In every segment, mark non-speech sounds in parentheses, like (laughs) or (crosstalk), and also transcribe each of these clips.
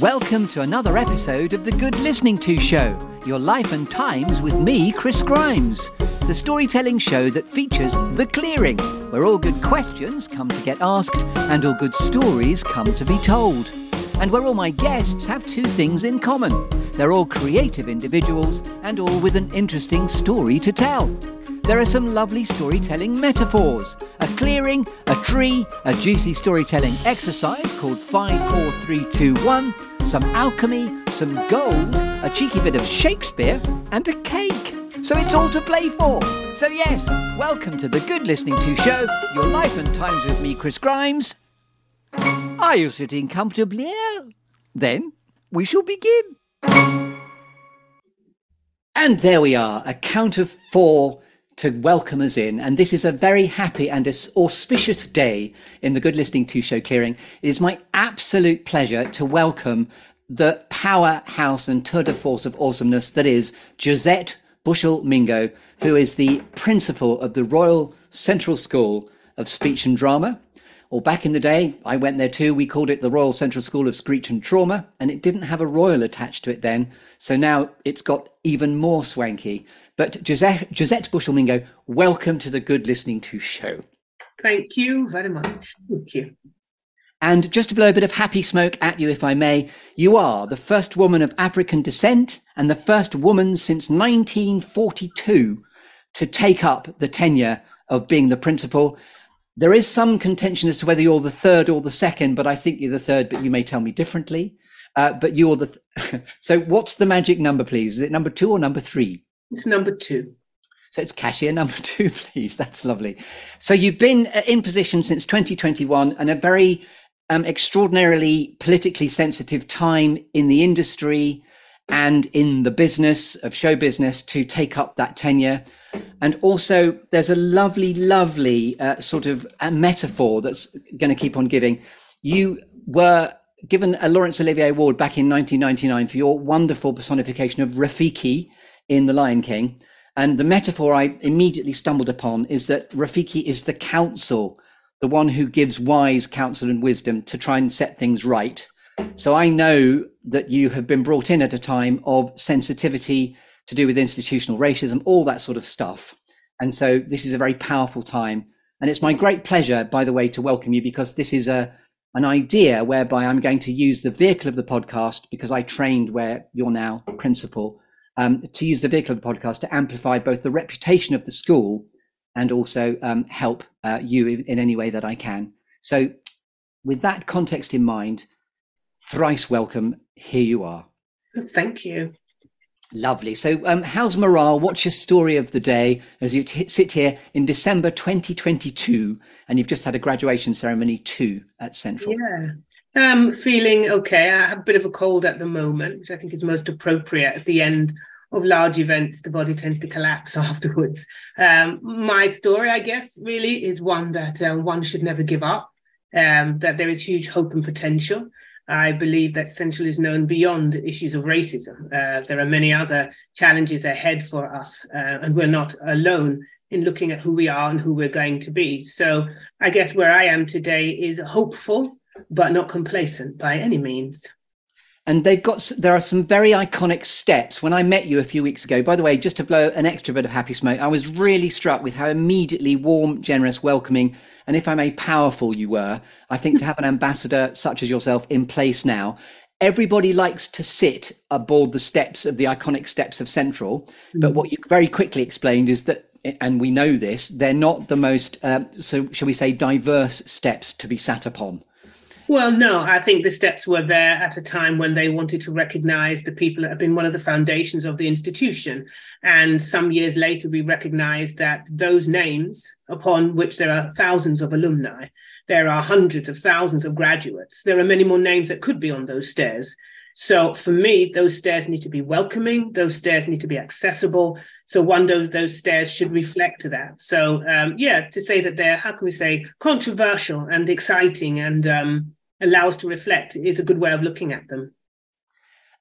Welcome to another episode of the Good Listening To Show, your life and times with me, Chris Grimes, the storytelling show that features The Clearing, where all good questions come to get asked and all good stories come to be told. And where all my guests have two things in common they're all creative individuals and all with an interesting story to tell. There are some lovely storytelling metaphors a clearing, a tree, a juicy storytelling exercise called 54321, some alchemy, some gold, a cheeky bit of Shakespeare, and a cake. So it's all to play for. So, yes, welcome to the Good Listening To Show, your life and times with me, Chris Grimes. Are you sitting comfortably? Then we shall begin. And there we are, a count of four to welcome us in. And this is a very happy and auspicious day in the Good Listening To Show clearing. It is my absolute pleasure to welcome the powerhouse and tour de force of awesomeness that is Josette Bushell Mingo, who is the principal of the Royal Central School of Speech and Drama. Or back in the day, I went there too. We called it the Royal Central School of Screech and Trauma, and it didn't have a royal attached to it then. So now it's got even more swanky. But Josette, Josette Bushell-Mingo, welcome to the Good Listening To show. Thank you very much. Thank you. And just to blow a bit of happy smoke at you, if I may, you are the first woman of African descent and the first woman since 1942 to take up the tenure of being the principal. There is some contention as to whether you're the third or the second, but I think you're the third, but you may tell me differently. Uh, but you're the. Th- (laughs) so what's the magic number, please? Is it number two or number three? It's number two. So it's cashier number (laughs) two, please. That's lovely. So you've been uh, in position since 2021 and a very um, extraordinarily politically sensitive time in the industry and in the business of show business to take up that tenure. And also, there's a lovely, lovely uh, sort of metaphor that's going to keep on giving. You were given a Laurence Olivier Award back in 1999 for your wonderful personification of Rafiki in The Lion King. And the metaphor I immediately stumbled upon is that Rafiki is the counsel, the one who gives wise counsel and wisdom to try and set things right. So I know that you have been brought in at a time of sensitivity to do with institutional racism, all that sort of stuff. And so this is a very powerful time. And it's my great pleasure, by the way, to welcome you because this is a an idea whereby I'm going to use the vehicle of the podcast because I trained where you're now principal um, to use the vehicle of the podcast to amplify both the reputation of the school and also um, help uh, you in, in any way that I can. So, with that context in mind, thrice welcome. Here you are. Thank you. Lovely. So, um, how's morale? What's your story of the day as you t- sit here in December 2022 and you've just had a graduation ceremony too at Central? Yeah. Um, feeling okay. I have a bit of a cold at the moment, which I think is most appropriate at the end of large events. The body tends to collapse (laughs) afterwards. Um, my story, I guess, really is one that uh, one should never give up, um, that there is huge hope and potential. I believe that Central is known beyond issues of racism. Uh, there are many other challenges ahead for us, uh, and we're not alone in looking at who we are and who we're going to be. So I guess where I am today is hopeful, but not complacent by any means and they've got there are some very iconic steps. When i met you a few weeks ago by the way just to blow an extra bit of happy smoke i was really struck with how immediately warm generous welcoming and if i may powerful you were i think to have an ambassador such as yourself in place now. Everybody likes to sit aboard the steps of the iconic steps of central mm-hmm. but what you very quickly explained is that and we know this they're not the most um, so shall we say diverse steps to be sat upon well, no, I think the steps were there at a time when they wanted to recognize the people that have been one of the foundations of the institution. And some years later, we recognized that those names, upon which there are thousands of alumni, there are hundreds of thousands of graduates, there are many more names that could be on those stairs. So for me, those stairs need to be welcoming, those stairs need to be accessible. So one of those stairs should reflect that. So um, yeah, to say that they're, how can we say, controversial and exciting and um, allow us to reflect is a good way of looking at them.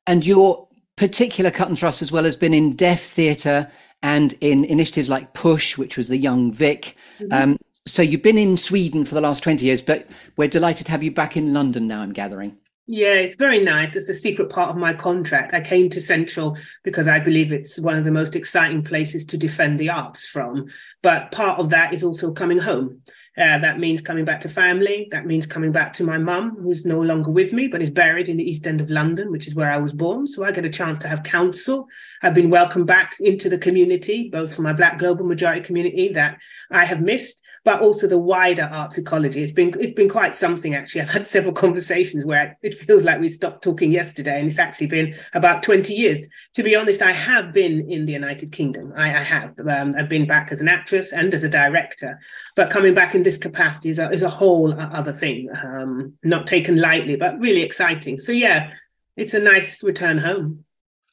And your particular cut and thrust as well has been in deaf theatre and in initiatives like Push, which was the Young Vic. Mm-hmm. Um, so you've been in Sweden for the last 20 years, but we're delighted to have you back in London now, I'm gathering. Yeah, it's very nice. It's the secret part of my contract. I came to Central because I believe it's one of the most exciting places to defend the arts from. But part of that is also coming home. Uh, that means coming back to family. That means coming back to my mum, who's no longer with me, but is buried in the East End of London, which is where I was born. So I get a chance to have counsel. I've been welcomed back into the community, both for my Black global majority community that I have missed, but also the wider arts ecology. It's been it's been quite something actually. I've had several (laughs) conversations where it feels like we stopped talking yesterday, and it's actually been about twenty years. To be honest, I have been in the United Kingdom. I, I have. Um, I've been back as an actress and as a director, but coming back in this capacity is a, is a whole other thing. Um, not taken lightly, but really exciting. So yeah, it's a nice return home.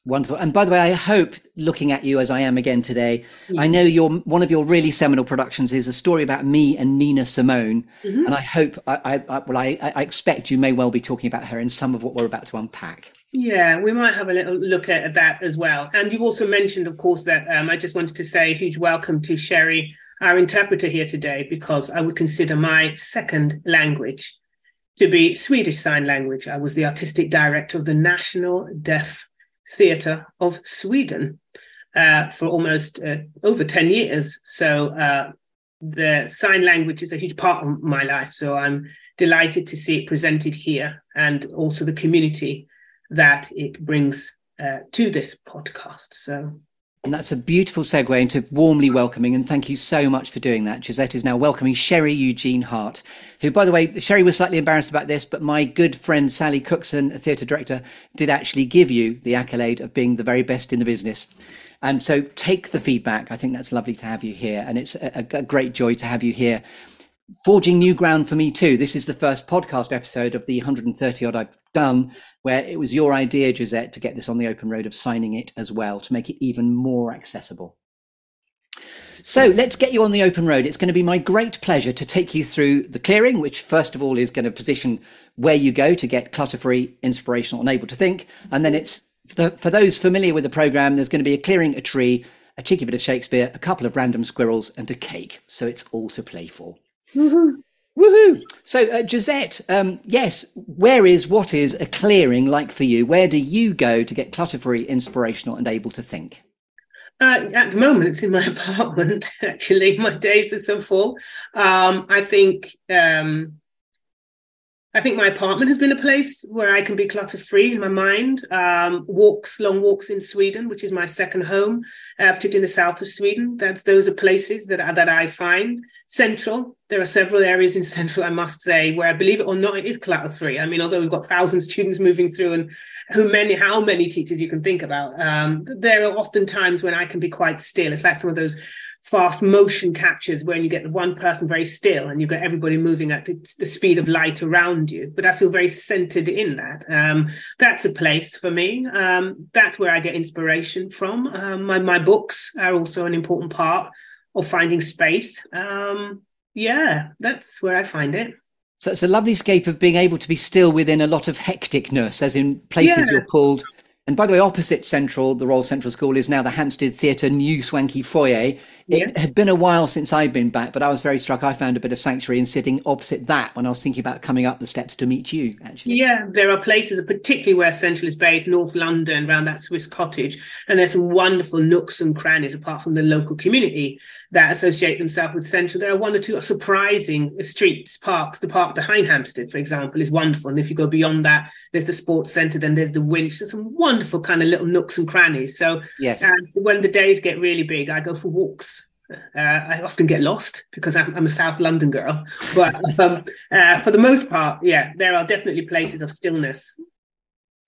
Wonderful. And by the way, I hope looking at you as I am again today, mm-hmm. I know your one of your really seminal productions is a story about me and Nina Simone. Mm-hmm. And I hope, I, I, I well, I, I, expect you may well be talking about her in some of what we're about to unpack. Yeah, we might have a little look at that as well. And you also mentioned, of course, that um, I just wanted to say a huge welcome to Sherrie, our interpreter here today, because I would consider my second language to be Swedish Sign Language. I was the artistic director of the National Deaf Theatre of Sweden uh, for almost uh, over 10 years. So uh, the sign language is a huge part of my life. So I'm delighted to see it presented here and also the community that it brings uh, to this podcast. So and that's a beautiful segue into warmly welcoming, and thank you so much for doing that. Josette is now welcoming Sherrie Eugene Hart, who, by the way, Sherrie was slightly embarrassed about this, but my good friend Sally Cookson, a theatre director, did actually give you the accolade of being the very best in the business. And so take the feedback. I think that's lovely to have you here, and it's a, a great joy to have you here forging new ground for me too. This is the first podcast episode of the 130 odd I've done, where it was your idea, Josette, to get this on the open road of signing it as well to make it even more accessible. So let's get you on the open road. It's going to be my great pleasure to take you through the clearing, which first of all is going to position where you go to get clutter free, inspirational, and able to think. And then it's for those familiar with the program, there's going to be a clearing, a tree, a cheeky bit of Shakespeare, a couple of random squirrels, and a cake. So it's all to play for. Woohoo! (laughs) Woohoo! So, uh, Josette, um, yes, where is what is a clearing like for you? Where do you go to get clutter free, inspirational, and able to think? Uh, at the moment, it's in my (laughs) apartment. Actually, my days are so full. Um, I think um, I think my apartment has been a place where I can be clutter free in my mind. Um, walks, long walks in Sweden, which is my second home, uh, particularly in the south of Sweden. That's those are places that that I find central. There are several areas in (laughs) central, I must say, where I believe it or not, it is clutter free. I mean, although we've got thousand students moving through, and who many, how many teachers you can think about, um, there are often times when I can be quite still. It's like some of those fast motion captures when you get the one person very still and you've got everybody moving at the speed of light around you. But I feel very centered in that. Um, that's a place for me. Um, that's where I get inspiration from. Um, my, my books are also an important part of finding space. Um, yeah, that's where I find it. So it's a lovely scape of being able to be still within a lot of hecticness, as in places yeah. you're pulled and by the way, opposite Central, the Royal Central School is now the Hampstead Theatre new swanky foyer. It had been a while since I'd been back, but I was very struck. I found a bit of sanctuary in sitting opposite that when I was thinking about coming up the steps to meet you, actually. Yeah, there are places, particularly where Central is based, North London, around that Swiss cottage. And there's some wonderful nooks and crannies, apart from the local community that associate themselves with Central. There are one or two surprising streets, parks. The park behind Hampstead, for example, is wonderful. And if you go beyond that, there's the sports centre, then there's the winch. There's some wonderful kind of little nooks and crannies. So yes. when the days get really big, I go for walks. Uh, I often get lost because I'm, I'm a South London girl. But (laughs) um, uh, for the most part, yeah, there are definitely places of stillness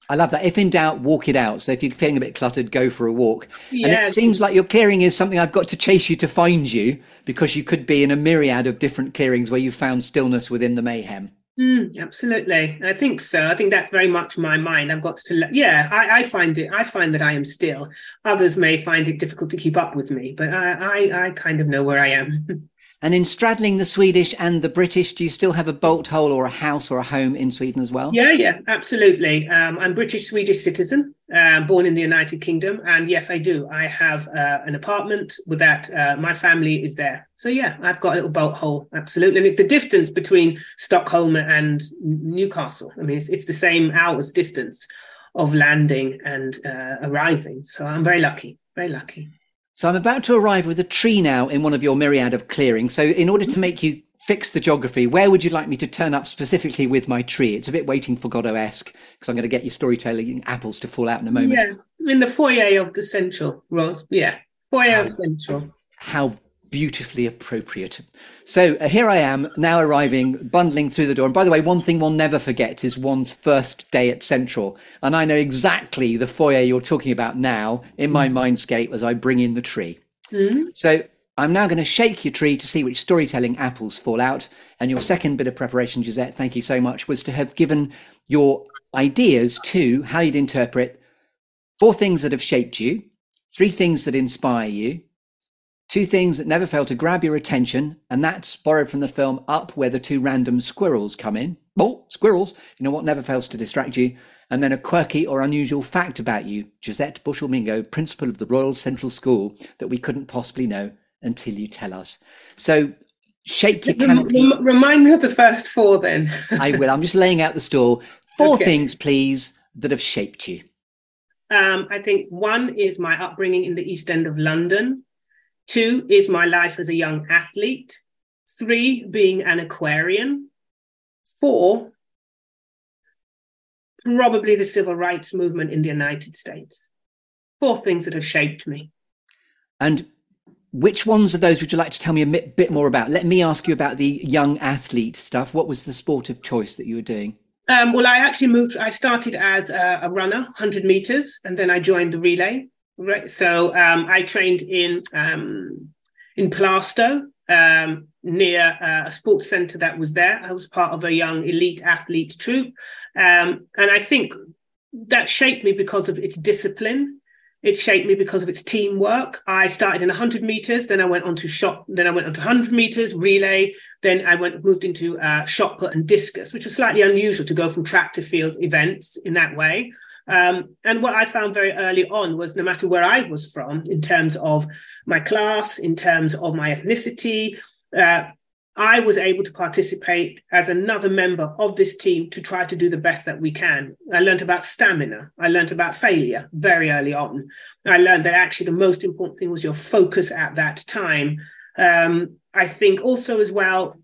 I love that. If in doubt, walk it out. So if you're feeling a bit cluttered, go for a walk. Yeah. And it seems like your clearing is something I've got to chase you to find you because you could be in a myriad of different clearings where you found stillness within the mayhem. Mm, absolutely. I think so. I think that's very much my mind. I've got to, yeah, I, I, find it, I find that I am still. Others may find it difficult to keep up with me, but I, I, I kind of know where I am. (laughs) And in straddling the Swedish and the British, do you still have a bolt hole or a house or a home in Sweden as well? Yeah, yeah, absolutely. Um, I'm British Swedish citizen, uh, born in the United Kingdom, and yes, I do. I have uh, an apartment with that. Uh, my family is there, so yeah, I've got a little bolt hole. Absolutely. And the distance between Stockholm and Newcastle, I mean, it's, it's the same hours distance of landing and uh, arriving. So I'm very lucky, very lucky. So I'm about to arrive with a tree now in one of your myriad of clearings. So in order to make you fix the geography, where would you like me to turn up specifically with my tree? It's a bit waiting for Godot-esque because I'm going to get your storytelling apples to fall out in a moment. Yeah, in the foyer of the central, Ross. Yeah, foyer how, of central. How beautifully appropriate. So uh, here I am now arriving, bundling through the door. And by the way, one thing one never forgets is one's first day at Central. And I know exactly the foyer you're talking about now in my mm. mindscape as I bring in the tree. Mm. So I'm now going to shake your tree to see which storytelling apples fall out. And your second bit of preparation, Josette, thank you so much, was to have given your ideas to how you'd interpret four things that have shaped you, three things that inspire you, Two things that never fail to grab your attention, and that's borrowed from the film Up, where the two random squirrels come in. Oh, squirrels! You know what never fails to distract you? And then a quirky or unusual fact about you, Josette Bushell Mingo, principal of the Royal Central School, that we couldn't possibly know until you tell us. So shake your canopy. Remind me of the first four then. (laughs) I will. I'm just laying out the stall. Four okay. things, please, that have shaped you. Um, I think one is my upbringing in the East End of London. Two is my life as a young athlete. Three, being an Aquarian. Four, probably the civil rights movement in the United States. Four things that have shaped me. And which ones of those would you like to tell me a bit more about? Let me ask you about the young athlete stuff. What was the sport of choice that you were doing? Um, well, I actually moved, I started as a, a runner, 100 meters, and then I joined the relay. Right. So um, I trained in um, in Plaistow um, near uh, a sports centre that was there. I was part of a young elite athlete troop, um, and I think that shaped me because of its discipline. It shaped me because of its teamwork. I started in 100 meters, then I went on to shot, then I went on to 100 meters relay, then I went moved into uh, shot put and discus, which was slightly unusual to go from track to field events in that way. Um, and what I found very early on was no matter where I was from, in terms of my class, in terms of my ethnicity, uh, I was able to participate as another member of this team to try to do the best that we can. I learned about stamina. I learned about failure very early on. I learned that actually the most important thing was your focus at that time. Um, I think also as well,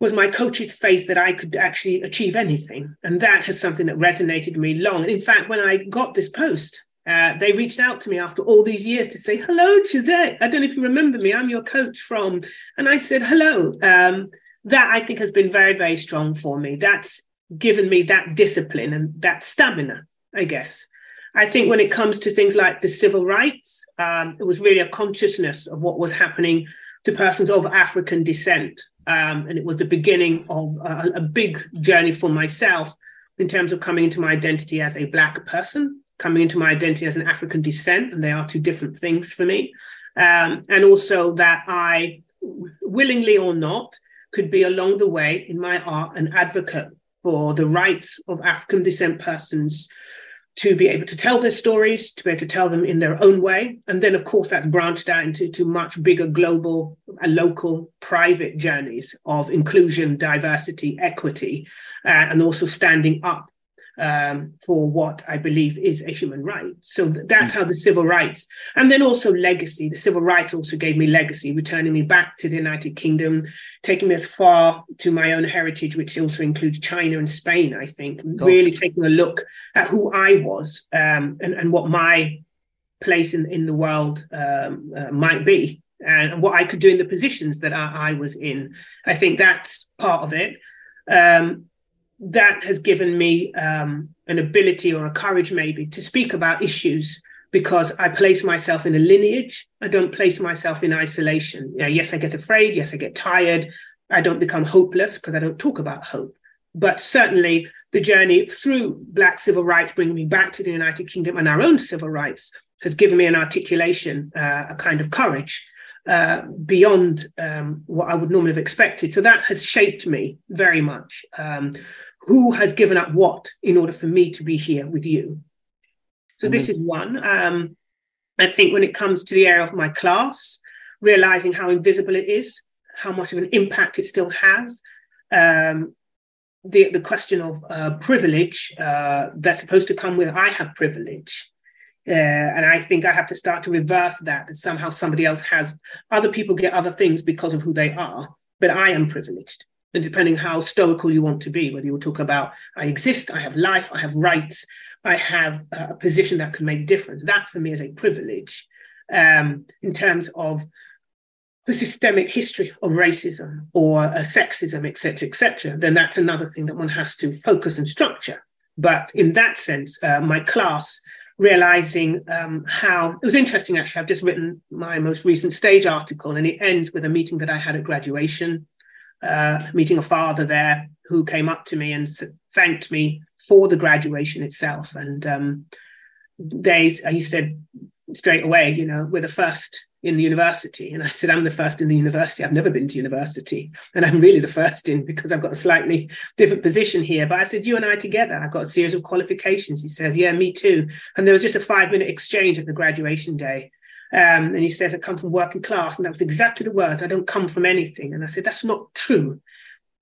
was my coach's faith that I could actually achieve anything. And that has something that resonated with me long. In fact, when I got this post, uh, they reached out to me after all these years to say, Hello, Josette. I don't know if you remember me. I'm your coach from. And I said, Hello. Um, that I think has been very, very strong for me. That's given me that discipline and that stamina, I guess. I think when it comes to things like the civil rights, um, it was really a consciousness of what was happening to persons of African descent. Um, and it was the beginning of a, a, big journey for myself in terms of coming into my identity as a Black person, coming into my identity as an African descent, and they are two different things for me. Um, and also that I, willingly or not, could be along the way in my art an advocate for the rights of African descent persons to be able to tell their stories, to be able to tell them in their own way. And then, of course, that's branched out into to much bigger global and local private journeys of inclusion, diversity, equity, uh, and also standing up um, for what I believe is a human right. So that's how the civil rights, and then also legacy. The civil rights also gave me legacy, returning me back to the United Kingdom, taking me as far to my own heritage, which also includes China and Spain. I think Gosh. really taking a look at who I was um, and, and what my place in, in the world um, uh, might be and what I could do in the positions that I, I was in. I think that's part of it. Um, that has given me um, an ability or a courage maybe to speak about issues because I place myself in a lineage. I don't place myself in isolation. Yeah, yes, I get afraid. Yes, I get tired. I don't become hopeless because I don't talk about hope. But certainly the journey through Black civil rights, bringing me back to the United Kingdom and our own civil rights, has given me an articulation, uh, a kind of courage uh, beyond um, what I would normally have expected. So that has shaped me very much. Um, who has given up what in order for me to be here with you? So mm-hmm. this is one. Um, I think when it comes to the area of my class, realizing how invisible it is, how much of an impact it still has. Um, the, the question of uh, privilege uh, that's supposed to come with I have privilege. Uh, and I think I have to start to reverse that, that somehow somebody else has, other people get other things because of who they are, but I am privileged. And depending how stoical you want to be, whether you talk about I exist, I have life, I have rights, I have a position that can make difference. That for me is a privilege um, in terms of the systemic history of racism or uh, sexism, etc., etc., then that's another thing that one has to focus and structure. But in that sense, uh, my class realizing um, how it was interesting actually i've just written my most recent stage article and it ends with a meeting that i had at graduation uh, meeting a father there who came up to me and thanked me for the graduation itself and um, they he said straight away you know we're the first in the university. And I said, I'm the first in the university. I've never been to university. And I'm really the first in because I've got a slightly different position here. But I said, You and I together, I've got a series of qualifications. He says, Yeah, me too. And there was just a five minute exchange at the graduation day. Um, and he says, I come from working class. And that was exactly the words I don't come from anything. And I said, That's not true.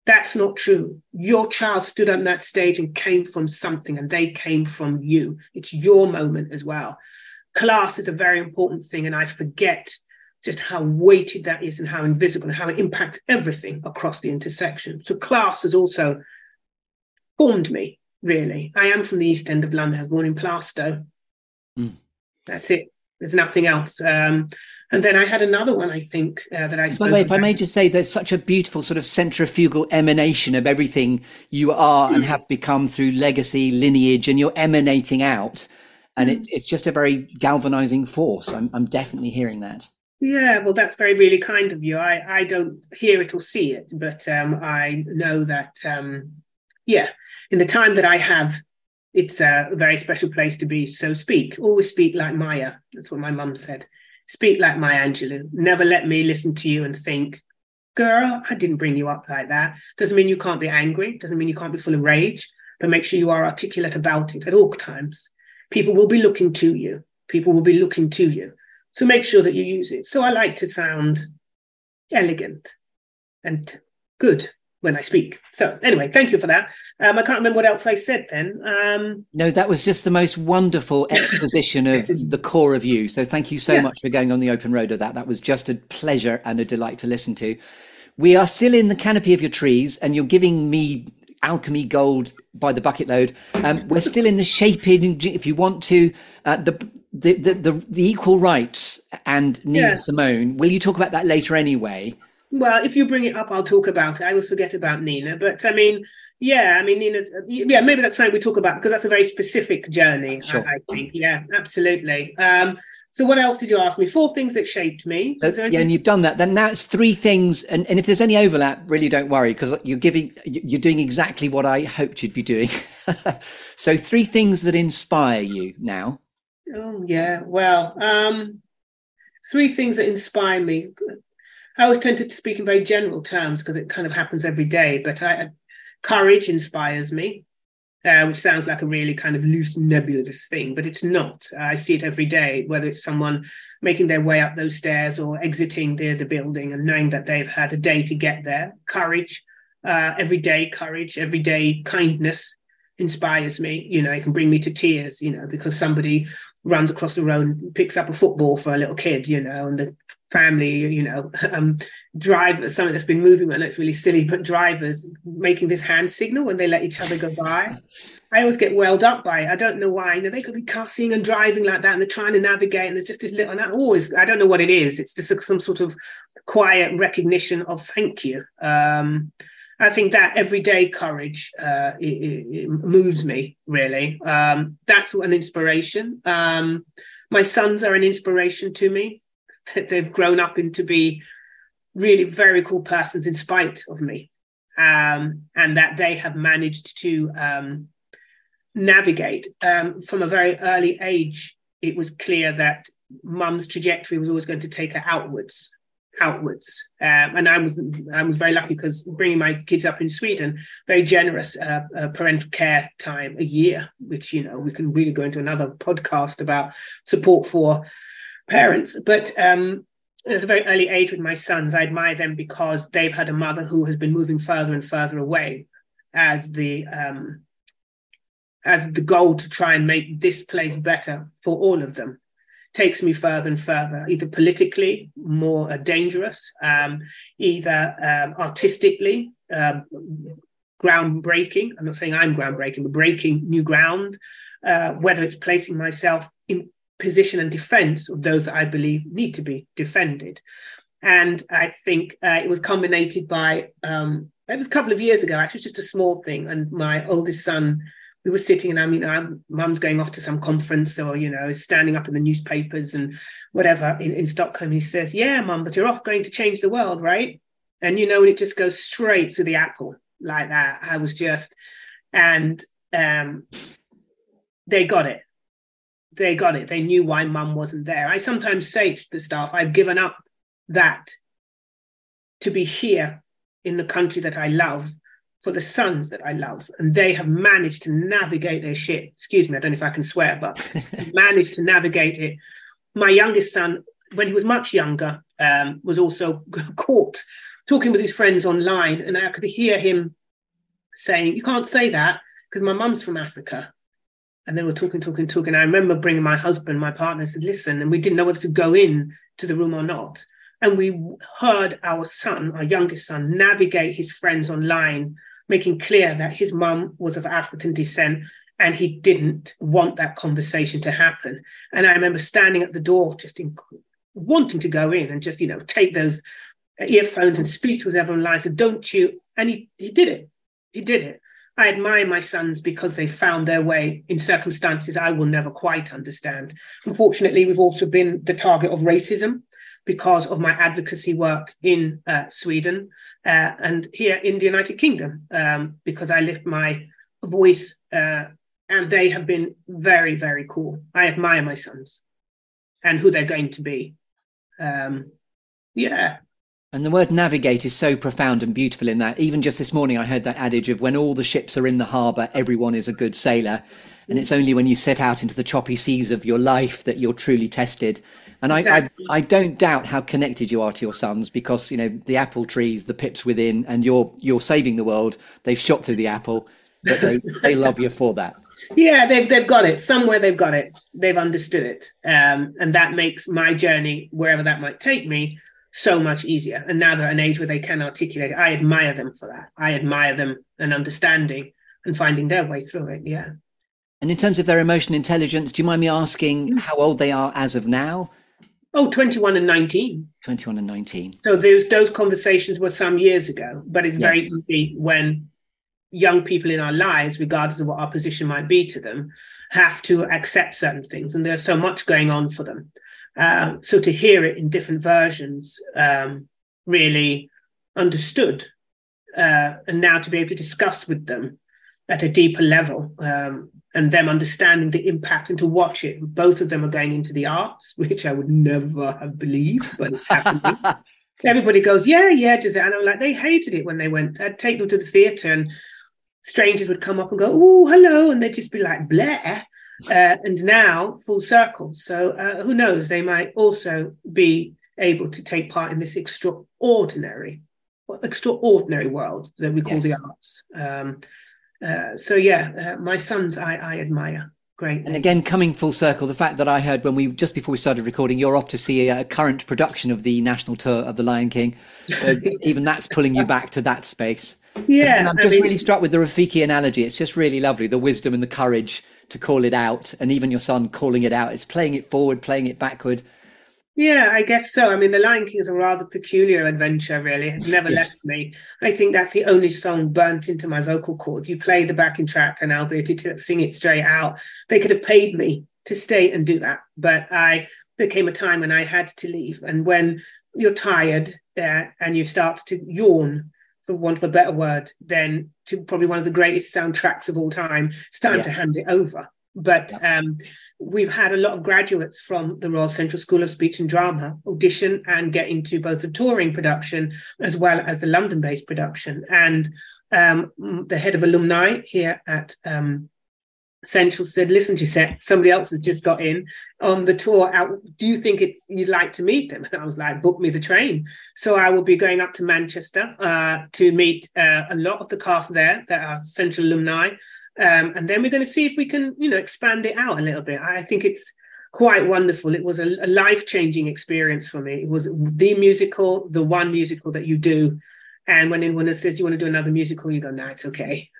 That's not true. Your child stood on that stage and came from something, and they came from you. It's your moment as well class is a very important thing, and I forget just how weighted that is and how invisible and how it impacts everything across the intersection. So class has also formed me, really. I am from the East End of London, I was born in Plaistow. Mm. That's it. There's nothing else. Um, and then I had another one, I think, uh, that I. By the way, if I may just say, there's such a beautiful sort of centrifugal emanation of everything you are and have become through legacy, lineage, and you're emanating out and it, it's just a very galvanizing force. I'm, I'm definitely hearing that. Yeah, well, that's very really kind of you. I, I don't hear it or see it, but um, I know that, um, yeah, in the time that I have, it's a very special place to be. So speak, always speak like Maya. That's what my mum said. Speak like Maya Angelou. Never let me listen to you and think, girl, I didn't bring you up like that. Doesn't mean you can't be angry. Doesn't mean you can't be full of rage, but make sure you are articulate about it at all times people will be looking to you. People will be looking to you. So make sure that you use it. So I like to sound elegant and good when I speak. So anyway, thank you for that. Um, I can't remember what else I said then. Um, no, that was just the most wonderful (laughs) exposition of the core of you. So thank you so yeah. much for going on the open road of that. That was just a pleasure and a delight to listen to. We are still in the canopy of your trees, and you're giving me alchemy gold by the bucket load. Um, we're still in the shaping. If you want to, uh, the, the, the the equal rights and Nina yeah. Simone. Will you talk about that later anyway? Well, if you bring it up, I'll talk about it. I will forget about Nina, but I mean, yeah, I mean, Nina's, yeah, maybe that's something we talk about because that's a very specific journey. Sure. I, I think, yeah, absolutely. Um, so what else did you ask me? Four things that shaped me. So, yeah, and you've done that. Then that's three things. And, and if there's any overlap, really don't worry because you're giving, you're doing exactly what I hoped you'd be doing. (laughs) so three things that inspire you now. Oh yeah. Well, um, three things that inspire me. I always tend to speak in very general terms because it kind of happens every day. But I, courage inspires me uh, which sounds like a really kind of loose, nebulous thing, but it's not. I see it every day, whether it's someone making their way up those stairs or exiting the, the building and knowing that they've had a day to get there. Courage, uh, everyday courage, everyday kindness inspires me. You know, it can bring me to tears, you know, because somebody runs across the road and picks up a football for a little kid, you know, and the family, you know, (laughs) um, drive something that's been moving. I know it's really silly, but drivers making this hand signal when they let each other go by. I always get welled up by it. I don't know why. You know, they could be cussing and driving like that, and they're trying to navigate, and there's just this little. And I always, I don't know what it is. It's just some sort of quiet recognition of thank you. Um, I think that everyday courage uh, it, it moves me really. Um, that's an inspiration. Um, my sons are an inspiration to me. That (laughs) they've grown up into be really very cool persons in spite of me um, and that they have managed to um, navigate um, from a very early age it was clear that mum's trajectory was always going to take her outwards outwards. Um, and I was I was very lucky because bringing my kids up in Sweden, very generous uh, uh, parental care time a year, which you know we can really go into another podcast about support for parents. But um, at a very early age with my sons, I admire them because they've had a mother who has been moving further and further away as the um, as the goal to try and make this place better for all of them takes me further and further, either politically more uh, dangerous, um, either um, artistically um, groundbreaking. I'm not saying I'm groundbreaking, but breaking new ground. Uh, whether it's placing myself in position and defense of those that I believe need to be defended. And I think uh, it was culminated by, um, it was a couple of years ago, actually, just a small thing. And my oldest son, we were sitting and I mean, mum's going off to some conference or, you know, standing up in the newspapers and whatever in, in Stockholm. He says, yeah, mum, but you're off going to change the world, right? And, you know, and it just goes straight to the apple like that. I was just, and um, they got it they got it. They knew why mum wasn't there. I sometimes say to the staff, I've given up that to be here in the country that I love for the sons that I love. And they have managed to navigate their shit. Excuse me, I don't know if I can swear, but (laughs) managed to navigate it. My youngest son, when he was much younger, um, was also (laughs) caught talking with his friends online. And I could hear him saying, You can't say that because my mum's from Africa. And then we're talking, talking, talking. I remember bringing my husband, my partner, said, listen, and we didn't know whether to go in to the room or not. And we heard our son, our youngest son, navigate his friends online, making clear that his mum was of African descent and he didn't want that conversation to happen. And I remember standing at the door, just in, wanting to go in and just, you know, take those earphones and speak to his everyone online. So don't you? And he, he did it. He did it. I admire my sons because they found their way in circumstances I will never quite understand. Unfortunately, we've also been the target of racism because of my advocacy work in uh, Sweden uh, and here in the United Kingdom, um, because I lift my voice uh, and they have been very, very cool. I admire my sons and who they're going to be. Um, yeah, and the word navigate is so profound and beautiful in that. Even just this morning, I heard that adage of when all the ships are in the harbour, everyone is a good sailor. And it's only when you set out into the choppy seas of your life that you're truly tested. And exactly. I, I, I, don't doubt how connected you are to your sons because, you know, the apple trees, the pips within, and you're, you're saving the world. They've shot through the apple, but they, they love you for that. (laughs) Yeah, they've, they've got it. Somewhere they've got it. They've understood it. Um, and that makes my journey, wherever that might take me, so much easier. And now they're at an age where they can articulate. I admire them for that. I admire them and understanding and finding their way through it. Yeah. And in terms of their emotional intelligence, do you mind me asking how old they are as of now? Oh, 21 and 19. 21 and 19. So those those conversations were some years ago, but it's yes. very easy when young people in our lives, regardless of what our position might be to them, have to accept certain things. And there's so much going on for them. Uh, so to hear it in different versions um, really understood, uh, and now to be able to discuss with them at a deeper level um, and them understanding the impact and to watch it. Both of them are going into the arts, (laughs) which I would never have believed, but it's happening. (laughs) Everybody goes, yeah, yeah, does it? And I'm like, they hated it when they went. I'd take them to the theatre and strangers would come up and go, oh, hello. And they'd just be like, Blair uh, and now full circle. So uh, who knows? They might also be able to take part in this extraordinary, extraordinary world that we call yes. the arts. Um, uh, so yeah, uh, my sons, I, I admire. Great. And again, coming full circle, the fact that I heard when we just before we started recording, you're off to see a, current production of the national tour of The Lion King. So (laughs) even that's pulling you back to that space. Yeah, and I'm just I mean, really struck with the Rafiki analogy. It's just really lovely, the wisdom and the courage to call it out, and even your son calling it out. It's playing it forward, playing it backward. Yeah, I guess so. I mean, The Lion King is a rather peculiar adventure, really. It never yes. left me. I think that's the only song burnt into my vocal cord. You play the backing track and I'll be able to sing it straight out. They could have paid me to stay and do that, but I there came a time when I had to leave. And when you're tired uh, and you start to yawn, for want of a better word, then to probably one of the greatest soundtracks of all time, it's time yeah. to hand it over. But um, we've had a lot of graduates from the Royal Central School of Speech and Drama audition and get into both the touring production as well as the London based production. And um, the head of alumni here at um, Central said, "Listen, Josette, somebody else has just got in on the tour. Out, do you think it's you'd like to meet them?" And I was like, "Book me the train." So I will be going up to Manchester uh, to meet uh, a lot of the cast there that are Central alumni, um, and then we're going to see if we can, you know, expand it out a little bit. I think it's quite wonderful. It was a, a life changing experience for me. It was the musical, the one musical that you do, and when anyone says you want to do another musical, you go, "No, nah, it's okay."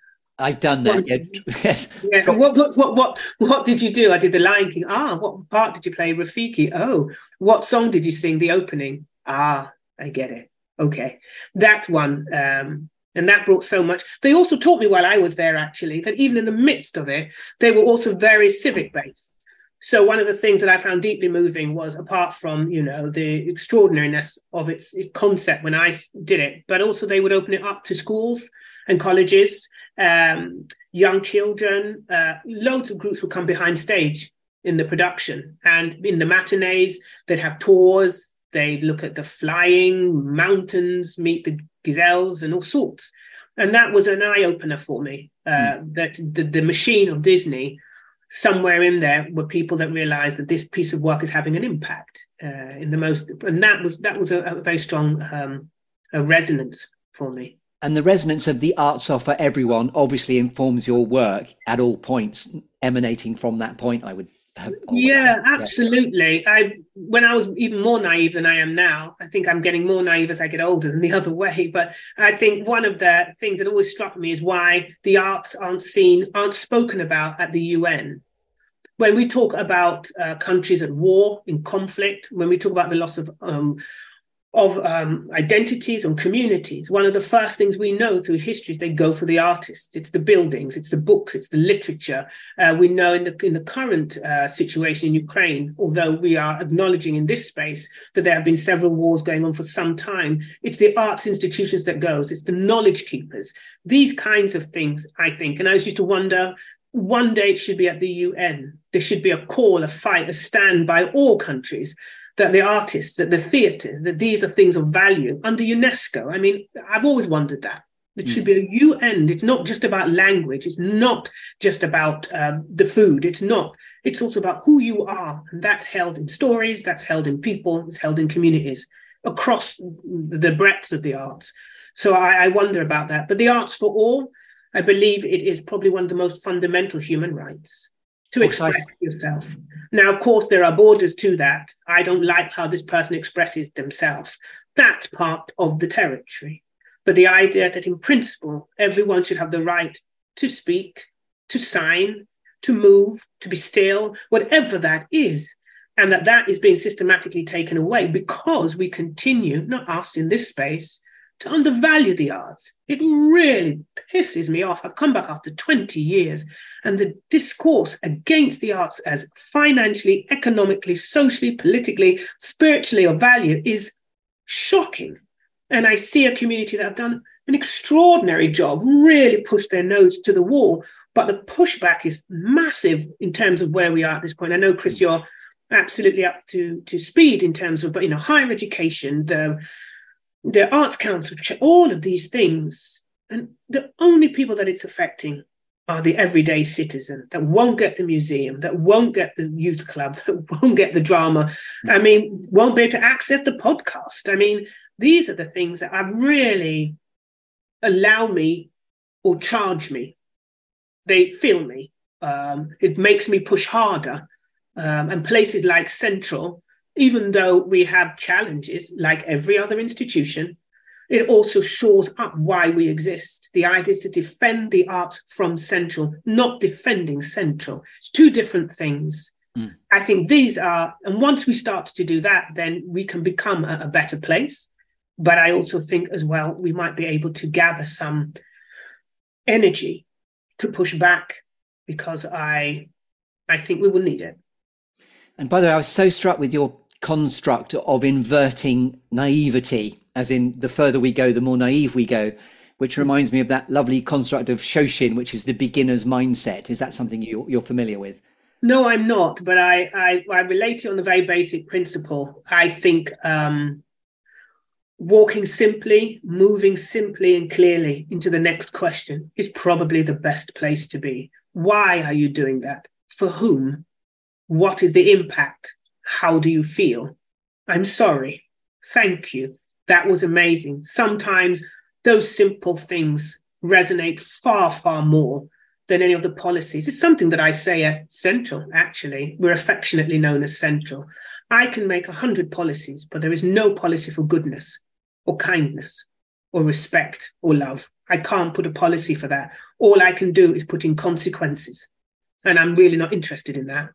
I've done that. (laughs) yes. Yeah. What, what, what, what, what did you do? I did the Lion King. Ah, what part did you play? Rafiki. Oh, what song did you sing? The opening. Ah, I get it. Okay, that's one. Um, and that brought so much. They also taught me while I was there, actually, that even in the midst of it, they were also very civic based. So one of the things that I found deeply moving was, apart from you know the extraordinariness of its concept when I did it, but also they would open it up to schools and colleges, um, young children, uh, loads of groups would come behind stage in the production. And in the matinees, they'd have tours, they'd look at the flying mountains, meet the gazelles, and all sorts. And that was an eye opener for me uh, mm. that the, the machine of Disney, somewhere in there, were people that realized that this piece of work is having an impact uh, in the most, and that was that was a, a very strong um, a resonance for me and the resonance of the arts offer everyone obviously informs your work at all points emanating from that point i would have yeah absolutely. I when i was even more naive than i am now i think i'm getting more naive as i get older than the (laughs) other way. But i think one of the things that always struck me is why the arts aren't seen aren't spoken about at the un when we talk about uh, countries at war in conflict when we talk about the loss of um, of um, identities and communities, one of the first things we know through history is they go for the artists. It's the buildings, it's the books, it's the literature. Uh, we know in the in the current uh, situation in Ukraine, although we are acknowledging in this space that there have been several wars going on for some time, it's the arts institutions that goes. It's the knowledge keepers. These kinds of things, I think. And I used to wonder. One day it should be at the UN. There should be a call, a fight, a stand by all countries that the artists, that the theatre, that these are things of value under UNESCO. I mean, I've always wondered that. It should be a UN. It's not just about language. It's not just about uh, the food. It's not. It's also about who you are. And that's held in stories, that's held in people, it's held in communities across the breadth of the arts. So I, I wonder about that. But the arts for all, I believe it is probably one of the most fundamental human rights to express yourself. Now, of course, there are borders to that. I don't like how this person expresses themselves. That's part of the territory. But the idea that, in principle, everyone should have the right to speak, to sign, to move, to be still, whatever that is, and that that is being systematically taken away because we continue, not us in this space, to undervalue the arts. It really pisses me off. I've come back after 20 years, and the discourse against the arts as financially, economically, socially, politically, spiritually of value is shocking. And I see a community that have done an extraordinary job, really pushed their nose to the wall. But the pushback is massive in terms of where we are at this point. I know, Chris, you're absolutely up to, to speed in terms of, but you know, higher education, the the Arts Council, all of these things. And the only people that it's affecting are the everyday citizen that won't get the museum, that won't get the youth club, (laughs) that won't get the drama. I mean, won't be able to access the podcast. I mean, these are the things that are really allow me or charge me. They feel me. Um, it makes me push harder. Um, and places like Central, even though we have challenges like every other institution, it also shores up why we exist. The idea is to defend the arts from central, not defending central. It's two different things. Mm. I think these are, and once we start to do that, then we can become a, a better place. But I also think as well, we might be able to gather some energy to push back because I I think we will need it. And by the way, I was so struck with your construct of inverting naivety, as in the further we go, the more naive we go. which reminds me of that lovely construct of Shoshin, which is the beginner's mindset. Is that something you, you're familiar with? No, I'm not, but I, I, I relate it on a very basic principle. I think um, walking simply, moving simply and clearly into the next question is probably the best place to be. Why are you doing that? For whom? What is the impact? How do you feel? I'm sorry. Thank you. That was amazing. Sometimes those simple things resonate far, far more than any of the policies. It's something that I say at Central, actually. We're affectionately known as Central. I can make a hundred policies, but there is no policy for goodness or kindness or respect or love. I can't put a policy for that. All I can do is put in consequences. And I'm really not interested in that.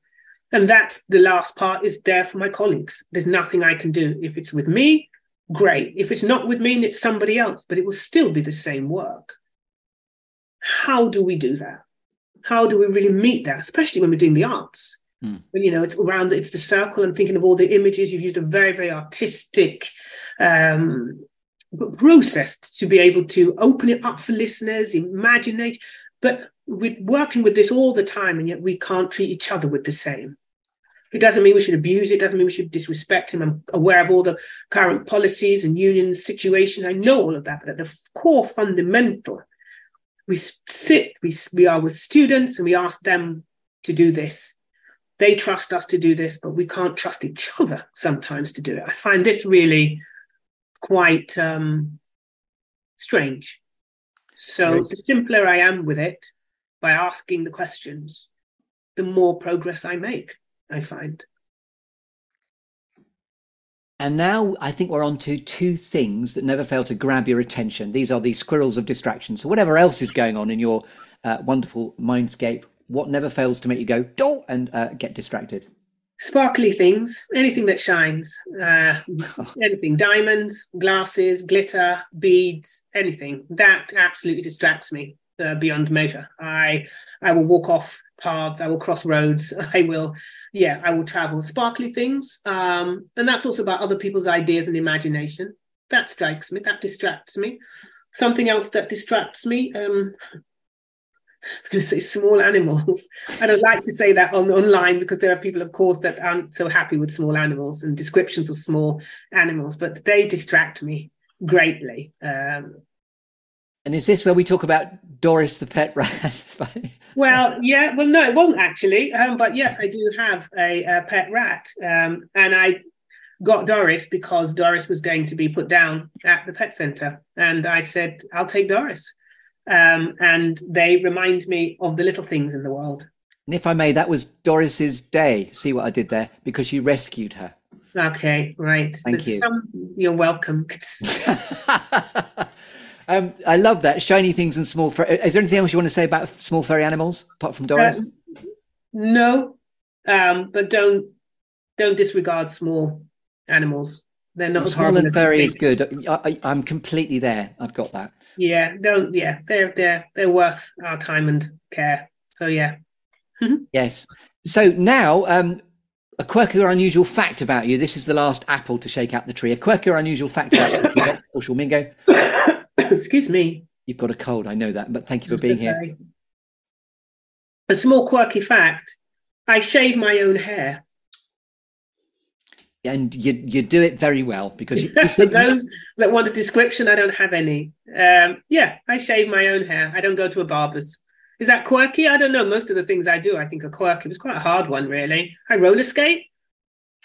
And that's the last part is there for my colleagues. There's nothing I can do. If it's with me, great. If it's not with me and it's somebody else, but it will still be the same work. How do we do that? How do we really meet that, especially when we're doing the arts? Mm. When, you know, it's around, it's the circle. I'm thinking of all the images. You've used a very, very artistic um, process to be able to open it up for listeners, imagine imagination. But we're working with this all the time, and yet we can't treat each other with the same. It doesn't mean we should abuse it, it doesn't mean we should disrespect him. I'm aware of all the current policies and union situations. I know all of that, but at the core fundamental, we sit, we, we are with students and we ask them to do this. They trust us to do this, but we can't trust each other sometimes to do it. I find this really quite um, strange. So the simpler I am with it, by asking the questions, the more progress I make, I find. And now I think we're on to two things that never fail to grab your attention. These are the squirrels of distraction. So, whatever else is going on in your uh, wonderful mindscape, what never fails to make you go, do and uh, get distracted? Sparkly things, anything that shines, uh, (laughs) anything, diamonds, glasses, glitter, beads, anything. That absolutely distracts me uh, beyond measure. I I will walk off paths, I will cross roads, (laughs) I will, yeah, I will travel. Sparkly things. Um, and that's also about other people's ideas and imagination. That strikes me, that distracts me. Something else that distracts me, um, (laughs) I was going to say small animals. I don't like to say that on online because there are people, of course, that aren't so happy with small animals and descriptions of small animals, but they distract me greatly. Um, and is this where we talk about Doris the pet rat? (laughs) well, yeah. Well, no, it wasn't actually. Um, but yes, I do have a, a pet rat, um, and I got Doris because Doris was going to be put down at the pet center, and I said, "I'll take Doris." Um, and they remind me of the little things in the world. And if I may, that was Doris's day. See what I did there? Because you rescued her. Okay, right. Thank There's you. Some, you're welcome. (laughs) (laughs) Um, I love that shiny things and small. Is there anything else you want to say about small furry animals apart from Doris? Uh, no, um, but don't don't disregard small animals. They're not small and furry is good. I, am completely there. I've got that. Yeah, don't. Yeah, they're they're they're worth our time and care. So yeah. (laughs) yes. So now, um, a quirky or unusual fact about you. This is the last apple to shake out the tree. A quirky or unusual fact about you, (coughs) Mingo. (coughs) (coughs) Excuse me. You've got a cold, I know that, but thank you for being here. Say, a small quirky fact I shave my own hair. And you you do it very well because you, you (laughs) said those that want a description, I don't have any. Um, yeah, I shave my own hair. I don't go to a barber's. Is that quirky? I don't know. Most of the things I do, I think, are quirky. It was quite a hard one, really. I roller skate.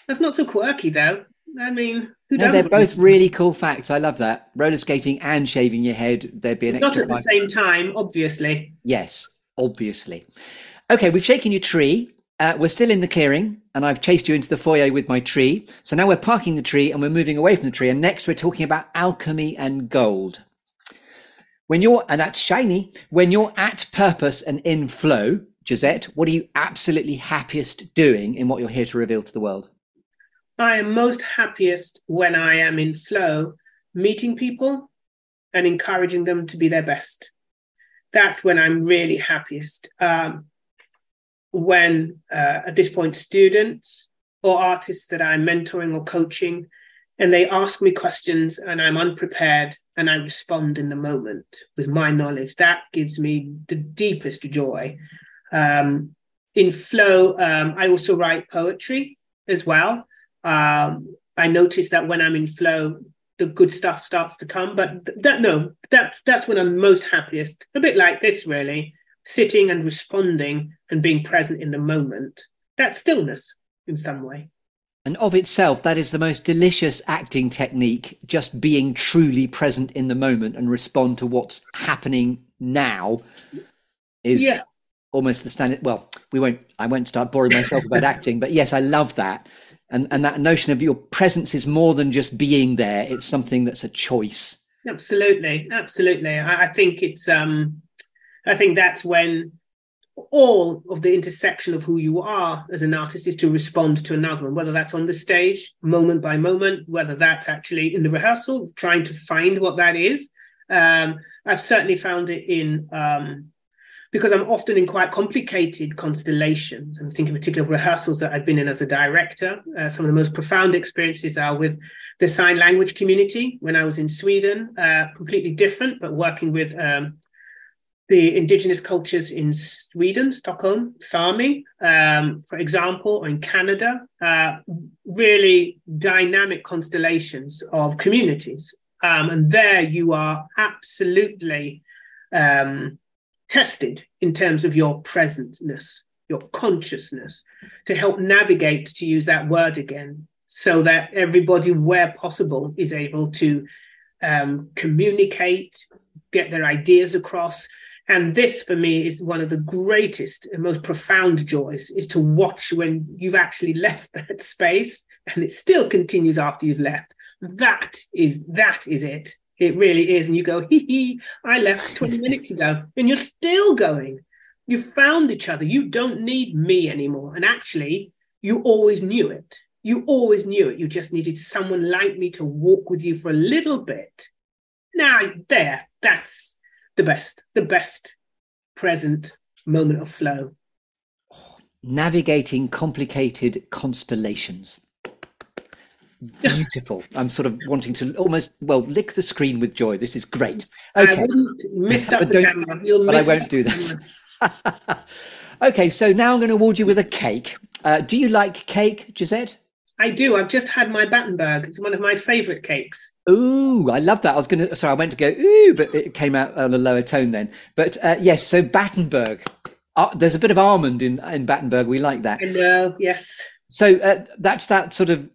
That's not so quirky, though. I mean, who no, they're both really cool facts. I love that. Roller skating and shaving your head. There'd be an not at the same time, obviously. Yes, obviously. Okay, we've shaken your tree. Uh, we're still in the clearing, and I've chased you into the foyer with my tree. So now we're parking the tree and we're moving away from the tree. And next, we're talking about alchemy and gold. When you're, and that's shiny, when you're at purpose and in flow, Josette, what are you absolutely happiest doing in what you're here to reveal to the world? I am most happiest when I am in flow, meeting people and encouraging them to be their best. That's when I'm really happiest. Um, when, uh, at this point, students or artists that I'm mentoring or coaching, and they ask me questions and I'm unprepared and I respond in the moment with my knowledge. That gives me the deepest joy. Um, in flow, um, I also write poetry as well. Um, I notice that when I'm in flow, the good stuff starts to come. But that no, that's that's when I'm most happiest. A bit like this, really, sitting and responding and being present in the moment. That stillness in some way. And of itself, that is the most delicious acting technique, just being truly present in the moment and respond to what's happening now is yeah. almost the standard. Well, we won't, I won't start boring myself about acting, but yes, I love that. And, and that notion of your presence is more than just being there. It's something that's a choice. Absolutely. Absolutely. I, I think it's, um, I think that's when all of the intersection of who you are as an artist is to respond to another one, whether that's on the stage, moment by moment, whether that's actually in the rehearsal, trying to find what that is. Um, I've certainly found it in um, because I'm often in quite complicated constellations. I'm thinking particularly of rehearsals that I've been in as a director. Uh, some of the most profound experiences are with the sign language community when I was in Sweden, uh, completely different, but working with um, the indigenous cultures in Sweden, Stockholm, Sami, um, for example, or in Canada, uh, really dynamic constellations of communities. Um, and there you are absolutely um, tested in terms of your presentness, your consciousness, to help navigate, to use that word again, so that everybody, where possible, is able to um, communicate, get their ideas across and this for me is one of the greatest and most profound joys is to watch when you've actually (laughs) left that space and it still continues after you've left. That is that is it. It really is. And you go, hee hee, I left 20 minutes ago. And you're still going. You found each other. You don't need me anymore. And actually, you always knew it. You always knew it. You just needed someone like me to walk with you for a little bit. Now, there, that's the best, the best present moment of flow. Navigating complicated constellations. Beautiful. I'm sort of wanting to almost well lick the screen with joy. This is great. Okay. I wouldn't miss up the camera. You'll but I won't do that. (laughs) okay, so now I'm going to award you with a cake. Uh, do you like cake, Josette? I do. I've just had my Battenberg. It's one of my favourite cakes. Ooh, I love that. I was going to, sorry, I went to go, ooh, but it came out on a lower tone then. But uh, yes, so Battenberg. Uh, there's a bit of almond in, in Battenberg. We like that. I know, yes. So uh, that's that sort of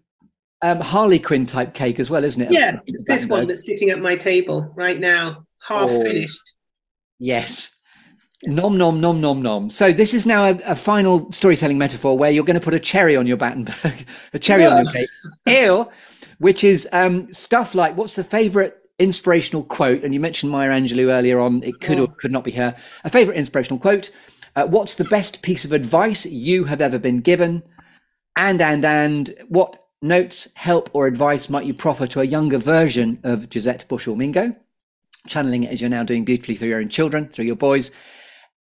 um, Harlequin type cake as well, isn't it? Yeah, it's this one that's sitting at my table right now, half oh, finished. Yes. Nom nom nom nom nom. So this is now a, a, final storytelling metaphor where you're going to put a cherry on your Battenberg, (laughs) a cherry on your cake. Ew, which is um, stuff like what's the favorite inspirational quote? And you mentioned Maya Angelou earlier on. It could oh. or could not be her. A favorite inspirational quote. Uh, what's the best piece of advice you have ever been given? And and and what notes, help, or advice might you proffer to a younger version of Josette Bushell Mingo? Channeling it as you're now doing beautifully through your own children, through your boys.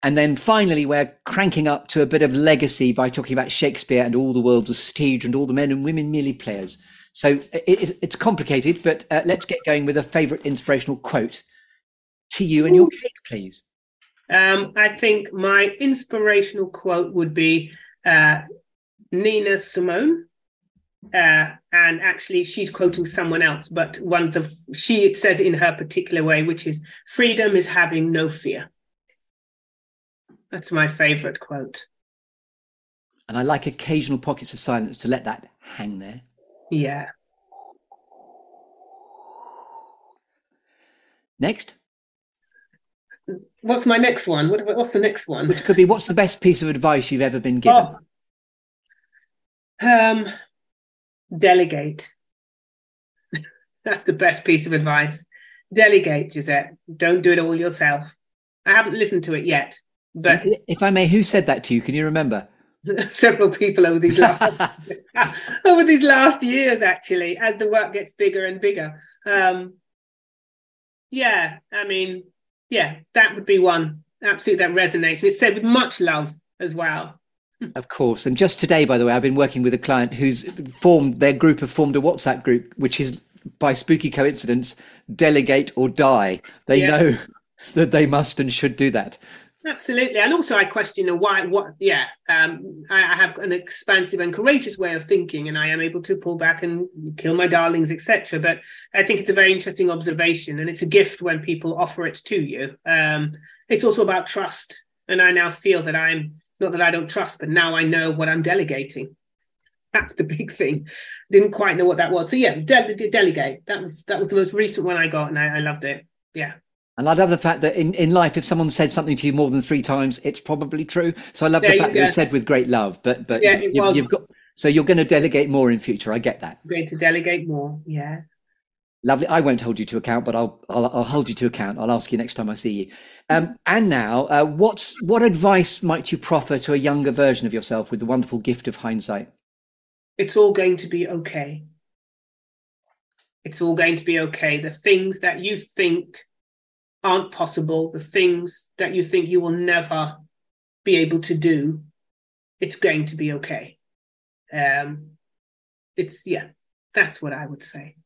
And then finally, we're cranking up to a bit of legacy by talking about Shakespeare and all the worlds of stage and all the men and women merely players. So it, it, it's complicated, but uh, let's get going with a favorite inspirational quote to you and your cake, please. Um, I think my inspirational quote would be uh, Nina Simone. Uh, and actually, she's quoting someone else, but one of the she says it in her particular way, which is freedom is having no fear. That's my favorite quote. And I like occasional pockets of silence to let that hang there. Yeah. Next. What's my next one? What, what's the next one? Which could be what's the best piece of advice you've ever been given? Oh. Um, delegate. That's the best piece of advice. Delegate, Josette. Don't do it all yourself. I haven't listened to it yet, but if I may, who said that to you? Can you remember? (laughs) Several people over these last (laughs) (laughs) over these last years, actually, as the work gets bigger and bigger. Um, yeah, I mean, yeah, that would be one absolutely that resonates. And it's said with much love as well. (laughs) Of course. And just today, by the way, I've been working with a client who's formed their group have formed a WhatsApp group, which is by spooky coincidence, delegate or die. They yeah. know (laughs) that they must and should do that. Absolutely, and also I question why. What? Yeah, um, I, I, have an expansive and courageous way of thinking, and I am able to pull back and kill my darlings, etc. But I think it's a very interesting observation, and it's a gift when people offer it to you. Um, it's also about trust, and I now feel that I'm not that I don't trust, but now I know what I'm delegating. That's the big thing. Didn't quite know what that was. So yeah, de- de- delegate. That was that was the most recent one I got, and I, I loved it. Yeah. And I love the fact that in, in life, if someone said something to you more than three times, it's probably true. So I love there the fact that it was said with great love. But but yeah, you, have got so you're going to delegate more in future. I get that. I'm going to delegate more. Yeah. Lovely. I won't hold you to account, but I'll I'll, I'll hold you to account. I'll ask you next time I see you. Um, and now, uh, what's what advice might you proffer to a younger version of yourself with the wonderful gift of hindsight? It's all going to be okay. It's all going to be okay. The things that you think aren't possible, the things that you think you will never be able to do, it's going to be okay. Um, it's, yeah, that's what I would say.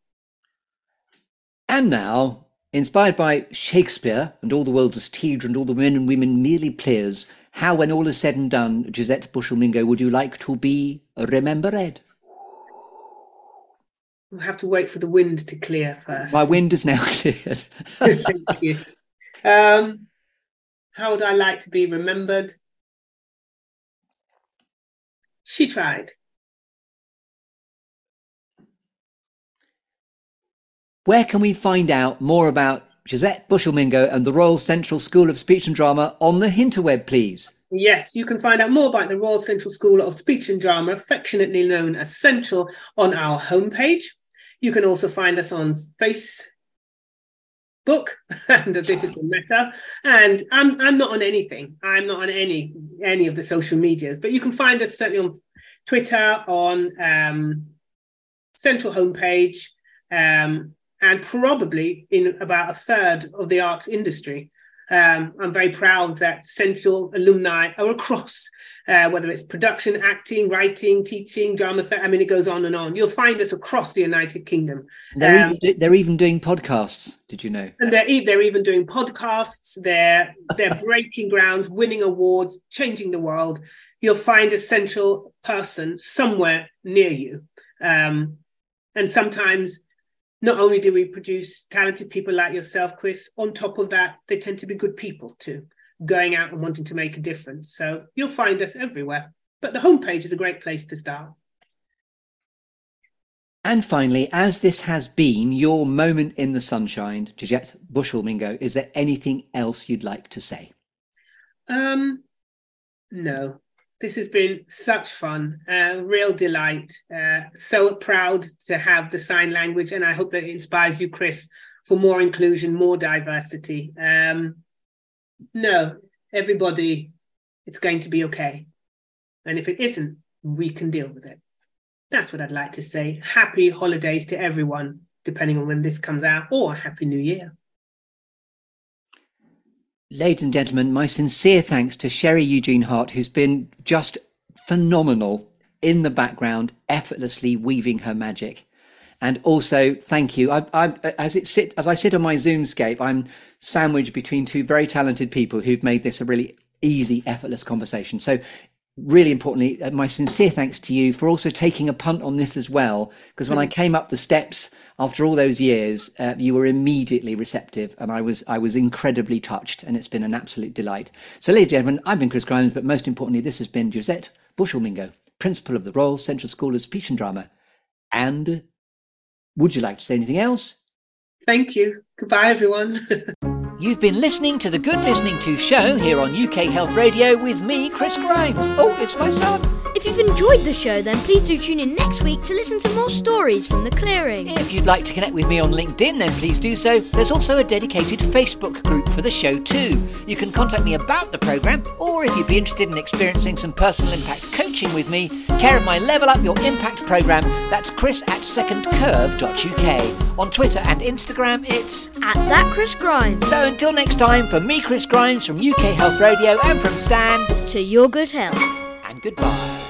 And now, inspired by Shakespeare and all the world's teacher and all the men and women merely players, how, when all is said and done, Josette Bushell-Mingo, would you like to be remembered? We'll have to wait for the wind to clear first. My wind is now (laughs) cleared. Thank you. Um, how would I like to be remembered? She tried. Where can we find out more about Josette Bushell-Mingo and the Royal Central School of Speech and Drama on the Hinterweb, please? Yes, you can find out more about the Royal Central School of Speech and Drama, affectionately known as Central, on our homepage. You can also find us on Facebook (laughs) and the digital meta. And I'm I'm not on anything. I'm not on any any of the social medias, but you can find us certainly on Twitter, on um, Central homepage, um, and probably in about a third of the arts industry. Um, I'm very proud that Central alumni are across, uh, whether it's production, acting, writing, teaching, drama. Th- I mean, it goes on and on. You'll find us across the United Kingdom. They're, um, even, do- they're even doing podcasts. Did you know? And they're, e- they're even doing podcasts. They're they're (laughs) breaking grounds, winning awards, changing the world. You'll find a central person somewhere near you, um, and sometimes not only do we produce talented people like yourself, Chris, on top of that, they tend to be good people too, going out and wanting to make a difference. So you'll find us everywhere. But the homepage is a great place to start. And finally, as this has been your moment in the sunshine, Josette Bushell-Mingo, is there anything else you'd like to say? Um, no, this has been such fun, uh, real delight. Uh, so proud to have the sign language, and I hope that it inspires you, Chris, for more inclusion, more diversity. Um, no, everybody, it's going to be okay. And if it isn't, we can deal with it. That's what I'd like to say. Happy holidays to everyone, depending on when this comes out, or Happy New Year. Ladies and gentlemen, my sincere thanks to Sherrie Eugene Hart, who's been just phenomenal in the background, effortlessly weaving her magic. And also, thank you. I, I, as it sit, as I sit on my Zoomscape, I'm sandwiched between two very talented people who've made this a really easy, effortless conversation. So, really importantly, uh, my sincere thanks to you for also taking a punt on this as well. Because when I (laughs) came up the steps after all those years, uh, you were immediately receptive, and I was I was incredibly touched, and it's been an absolute delight. So, ladies and gentlemen, I've been Chris Grimes, but most importantly, this has been Josette Bushell-Mingo, Principal of the Royal Central School of Speech and Drama. And would you like to say anything else? Thank you. Goodbye, everyone. (laughs) You've been listening to the Good Listening To show here on UK Health Radio with me, Chris Grimes. Oh, it's my son. If you've enjoyed the show, then please do tune in next week to listen to more stories from the clearing. If you'd like to connect with me on LinkedIn, then please do so. There's also a dedicated Facebook group for the show, too. You can contact me about the programme, or if you'd be interested in experiencing some personal impact coaching with me, care of my Level Up Your Impact programme, that's chris at secondcurve.uk. On Twitter and Instagram, it's at that Chris Grimes. So until next time, for me, Chris Grimes, from UK Health Radio, and from Stan, to your good health goodbye.